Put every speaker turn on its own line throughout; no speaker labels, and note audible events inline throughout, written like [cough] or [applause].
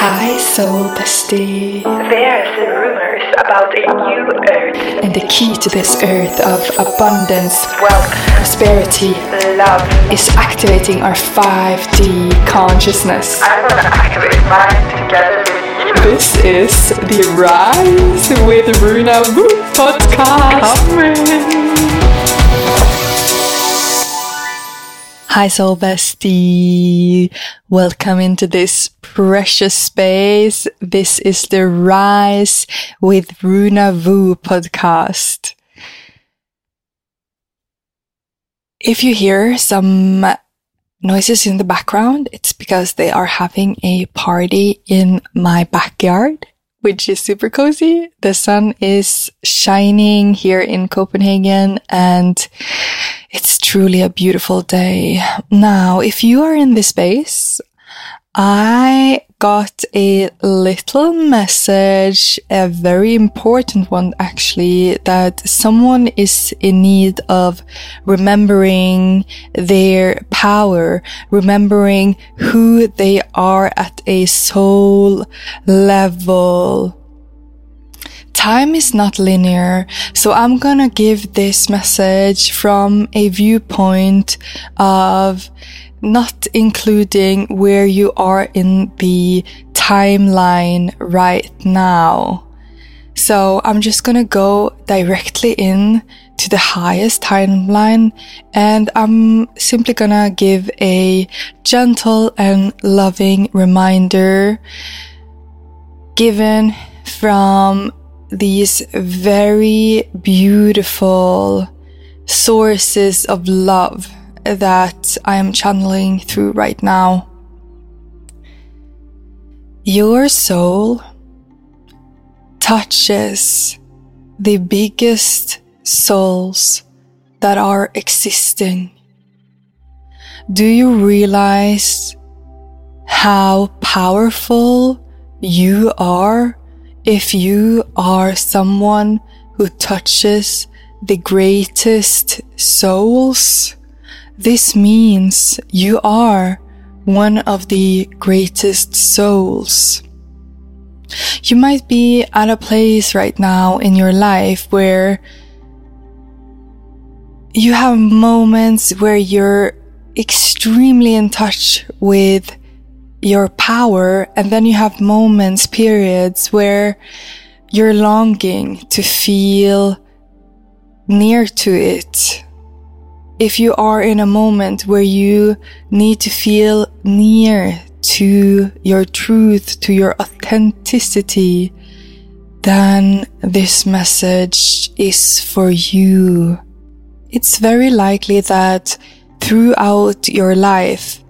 Hi, soul bestie.
There's rumors about a new earth,
And the key to this earth of abundance,
wealth,
prosperity,
love.
is activating our 5D consciousness.
I wanna activate mine together with you.
This is the Rise with Runa Woo podcast. Hi, soul bestie. Welcome into this precious space. This is the Rise with Runa Woo podcast. If you hear some noises in the background, it's because they are having a party in my backyard, which is super cozy. The sun is shining here in Copenhagen and it's truly a beautiful day. Now, if you are in this space, I got a little message, a very important one actually, that someone is in need of remembering their power, remembering who they are at a soul level. Time is not linear, so I'm gonna give this message from a viewpoint of not including where you are in the timeline right now. So I'm just gonna go directly in to the highest timeline and I'm simply gonna give a gentle and loving reminder given from these very beautiful sources of love that I am channeling through right now. Your soul touches the biggest souls that are existing. Do you realize how powerful you are if you are someone who touches the greatest souls? This means you are one of the greatest souls. You might be at a place right now in your life where you have moments where you're extremely in touch with your power and then you have moments, periods where you're longing to feel near to it. If you are in a moment where you need to feel near to your truth, to your authenticity, then this message is for you. It's very likely that throughout your life,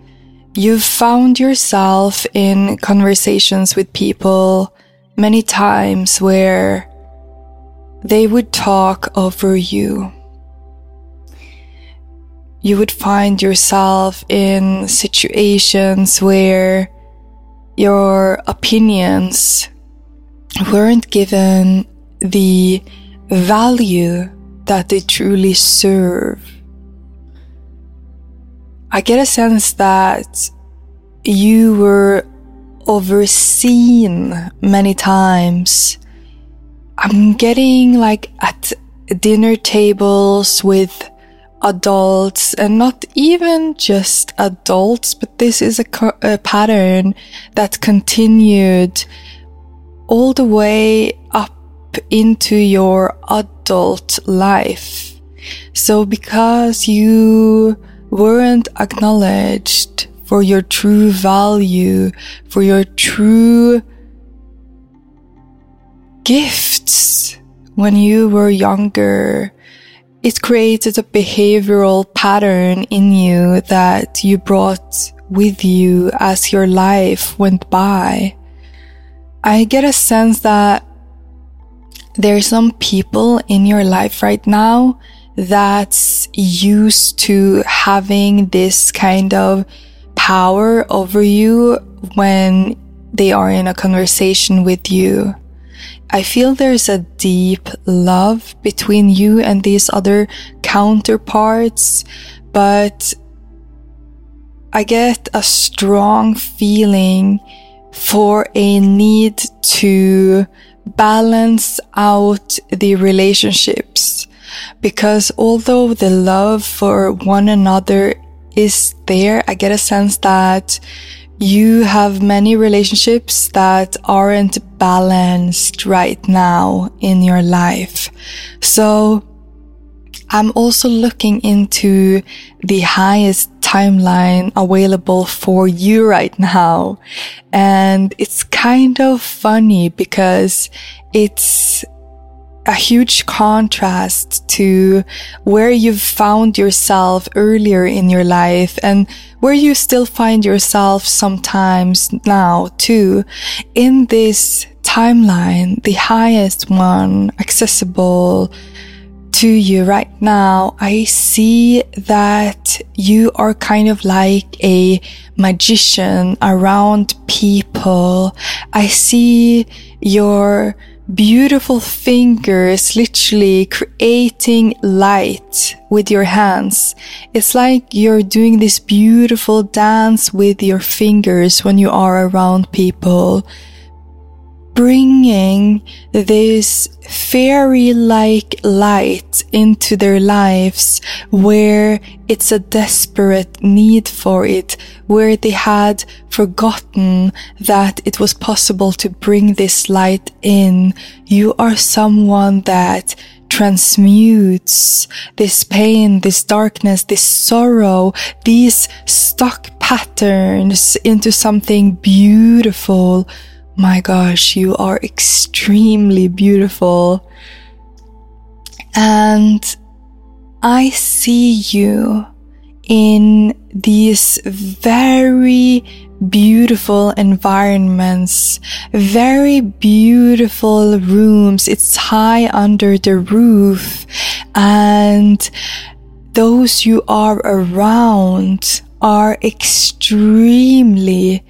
you've found yourself in conversations with people many times where they would talk over you. You would find yourself in situations where your opinions weren't given the value that they truly serve. I get a sense that you were overseen many times. I'm getting like at dinner tables with adults and not even just adults, but this is a, a pattern that continued all the way up into your adult life. So because you weren't acknowledged for your true value, for your true gifts when you were younger, it created a behavioral pattern in you that you brought with you as your life went by. I get a sense that there are some people in your life right now that's used to having this kind of power over you when they are in a conversation with you. I feel there's a deep love between you and these other counterparts, but I get a strong feeling for a need to balance out the relationships. Because although the love for one another is there, I get a sense that you have many relationships that aren't balanced right now in your life. So I'm also looking into the highest timeline available for you right now. And it's kind of funny because it's a huge contrast to where you've found yourself earlier in your life and where you still find yourself sometimes now too. In this timeline, the highest one accessible to you right now, I see that you are kind of like a magician around people. I see your beautiful fingers literally creating light with your hands. It's like you're doing this beautiful dance with your fingers when you are around people bringing this fairy-like light into their lives where it's a desperate need for it, where they had forgotten that it was possible to bring this light in. You are someone that transmutes this pain, this darkness, this sorrow, these stuck patterns into something beautiful, my gosh, you are extremely beautiful. And I see you in these very beautiful environments, very beautiful rooms. It's high under the roof and those you are around are extremely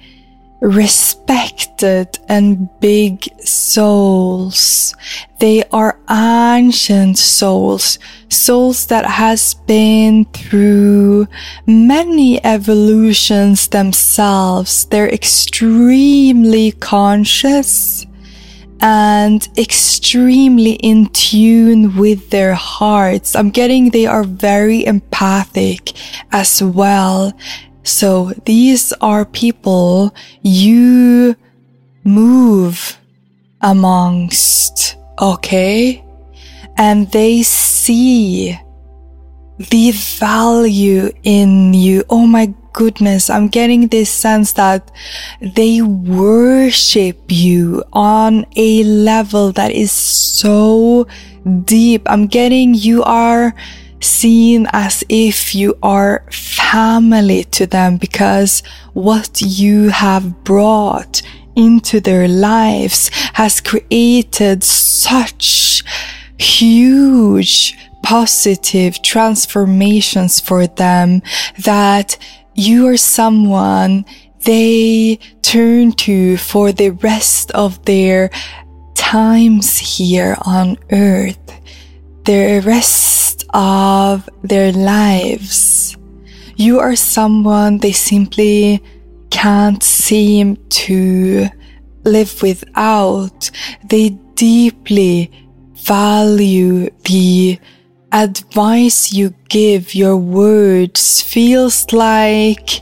respected and big souls. They are ancient souls, souls that has been through many evolutions themselves. They're extremely conscious and extremely in tune with their hearts. I'm getting they are very empathic as well so these are people you move amongst, okay? And they see the value in you. Oh my goodness, I'm getting this sense that they worship you on a level that is so deep. I'm getting you are seen as if you are family to them because what you have brought into their lives has created such huge positive transformations for them that you are someone they turn to for the rest of their times here on earth. The rest of their lives. You are someone they simply can't seem to live without. They deeply value the advice you give. Your words feels like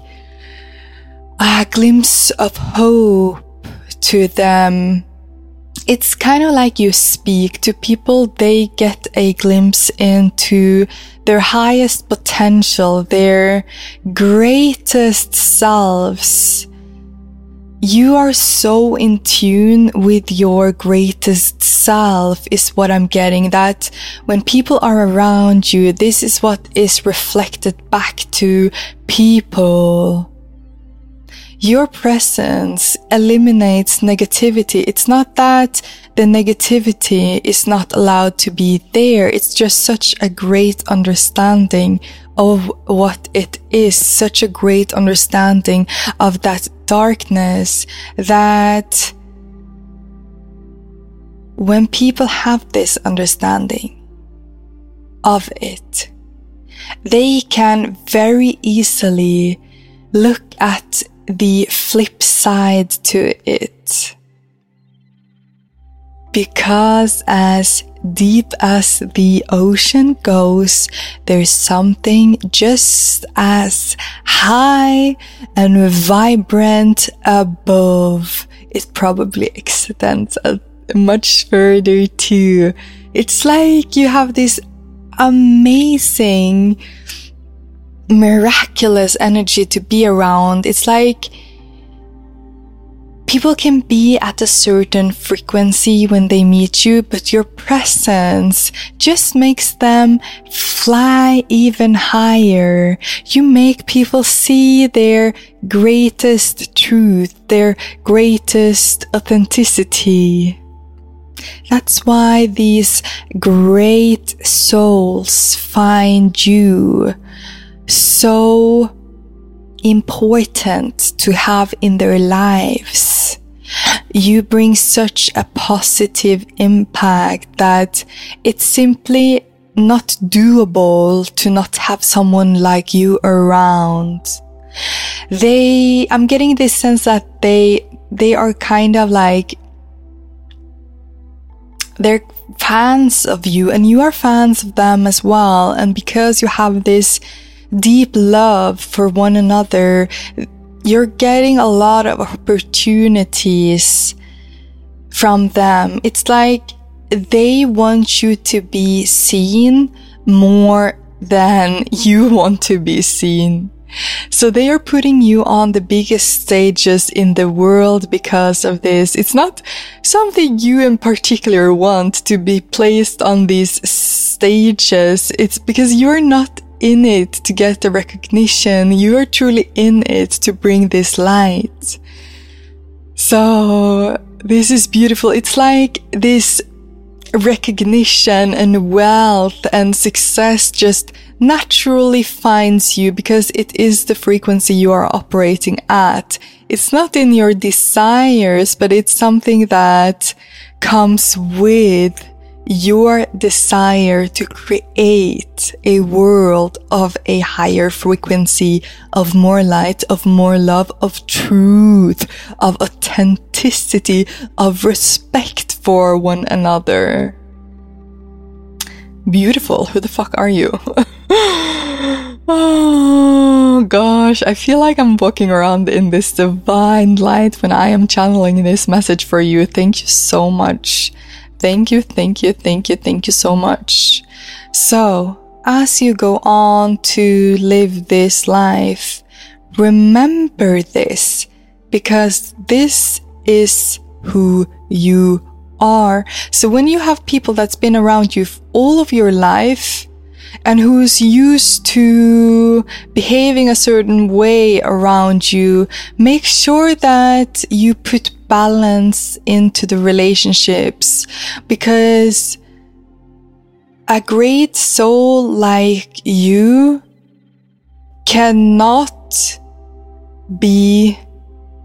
a glimpse of hope to them it's kind of like you speak to people, they get a glimpse into their highest potential, their greatest selves. You are so in tune with your greatest self is what I'm getting that when people are around you, this is what is reflected back to people your presence eliminates negativity. It's not that the negativity is not allowed to be there. It's just such a great understanding of what it is, such a great understanding of that darkness that when people have this understanding of it, they can very easily look at the flip side to it. Because as deep as the ocean goes, there's something just as high and vibrant above. It probably extends much further too. It's like you have this amazing, miraculous energy to be around. It's like people can be at a certain frequency when they meet you, but your presence just makes them fly even higher. You make people see their greatest truth, their greatest authenticity. That's why these great souls find you so important to have in their lives. You bring such a positive impact that it's simply not doable to not have someone like you around. They, I'm getting this sense that they, they are kind of like they're fans of you and you are fans of them as well. And because you have this deep love for one another, you're getting a lot of opportunities from them. It's like they want you to be seen more than [laughs] you want to be seen. So they are putting you on the biggest stages in the world because of this. It's not something you in particular want to be placed on these stages. It's because you're not in it to get the recognition. You are truly in it to bring this light. So this is beautiful. It's like this recognition and wealth and success just naturally finds you because it is the frequency you are operating at. It's not in your desires, but it's something that comes with your desire to create a world of a higher frequency, of more light, of more love, of truth, of authenticity, of respect for one another. Beautiful. Who the fuck are you? [laughs] oh gosh, I feel like I'm walking around in this divine light when I am channeling this message for you. Thank you so much. Thank you, thank you, thank you, thank you so much. So, as you go on to live this life, remember this because this is who you are. So when you have people that's been around you all of your life and who's used to behaving a certain way around you, make sure that you put balance into the relationships because a great soul like you cannot be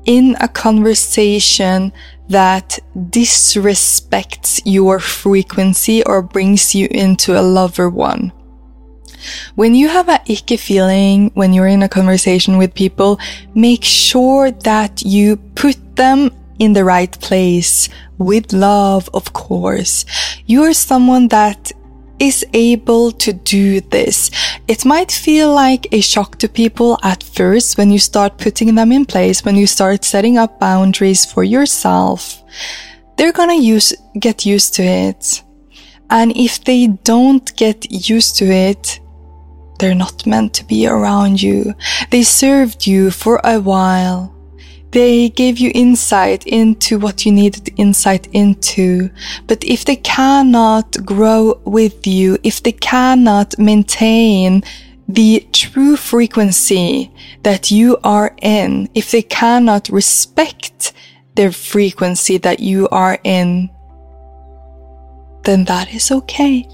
in a conversation that disrespects your frequency or brings you into a lover one. When you have a icky feeling when you're in a conversation with people, make sure that you put them in the right place with love, of course. You're someone that is able to do this. It might feel like a shock to people at first when you start putting them in place, when you start setting up boundaries for yourself. They're gonna use, get used to it. And if they don't get used to it, they're not meant to be around you. They served you for a while. They gave you insight into what you needed insight into. But if they cannot grow with you, if they cannot maintain the true frequency that you are in, if they cannot respect their frequency that you are in, then that is okay.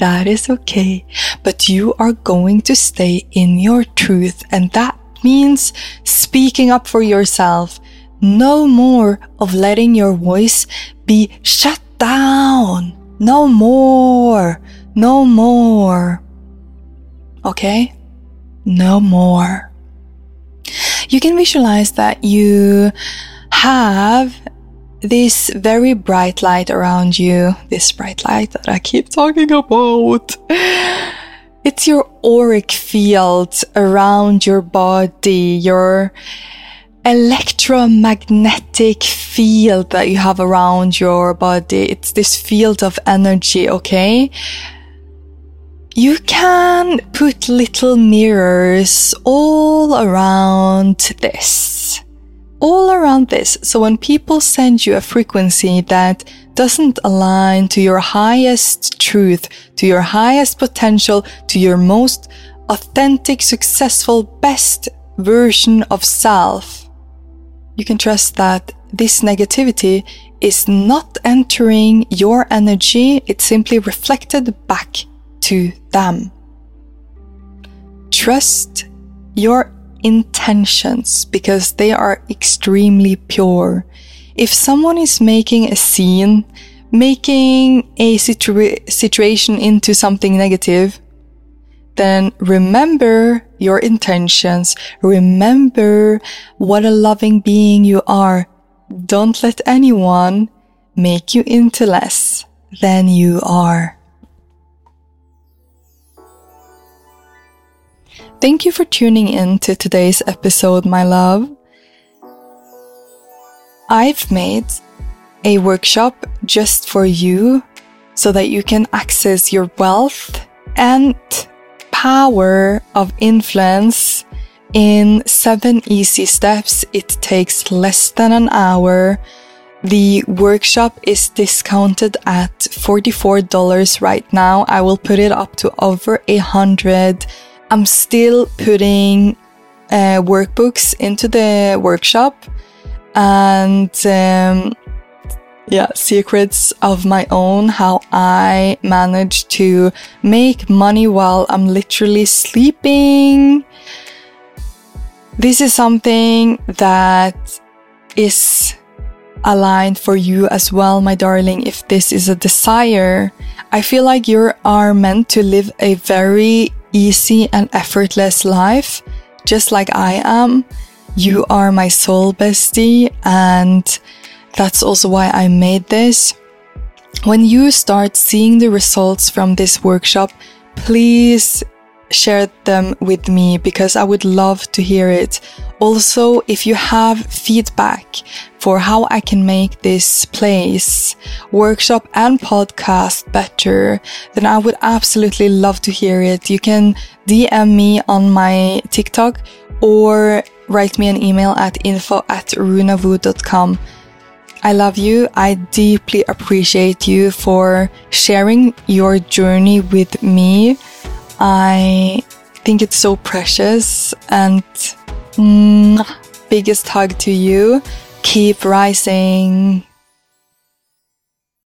That is okay. But you are going to stay in your truth and that means speaking up for yourself. No more of letting your voice be shut down. No more. No more. Okay? No more. you can visualize that you have this very bright light around you, this bright light that I keep talking about. It's your auric field around your body, your electromagnetic field that you have around your body. It's this field of energy, okay? You can put little mirrors all around this. All around this. So when people send you a frequency that doesn't align to your highest truth, to your highest potential, to your most authentic, successful, best version of self, you can trust that this negativity is not entering your energy, it's simply reflected back to them. Trust your intentions because they are extremely pure. If someone is making a scene, making a situa- situation into something negative, then remember your intentions. Remember what a loving being you are. Don't let anyone make you into less than you are. Thank you for tuning in to today's episode, my love. I've made a workshop just for you so that you can access your wealth and power of influence in seven easy steps. It takes less than an hour. The workshop is discounted at $44 right now. I will put it up to over a hundred. I'm still putting uh, workbooks into the workshop and um, yeah, secrets of my own, how I manage to make money while I'm literally sleeping. This is something that is aligned for you as well, my darling. If this is a desire, I feel like you are meant to live a very easy and effortless life, just like I am. You are my soul bestie and that's also why I made this. When you start seeing the results from this workshop, please share them with me because I would love to hear it. Also, if you have feedback for how I can make this place, workshop and podcast better, then I would absolutely love to hear it. You can DM me on my TikTok or write me an email at info at runawoo.com. I love you. I deeply appreciate you for sharing your journey with me. I think it's so precious and mm, biggest hug to you. Keep rising.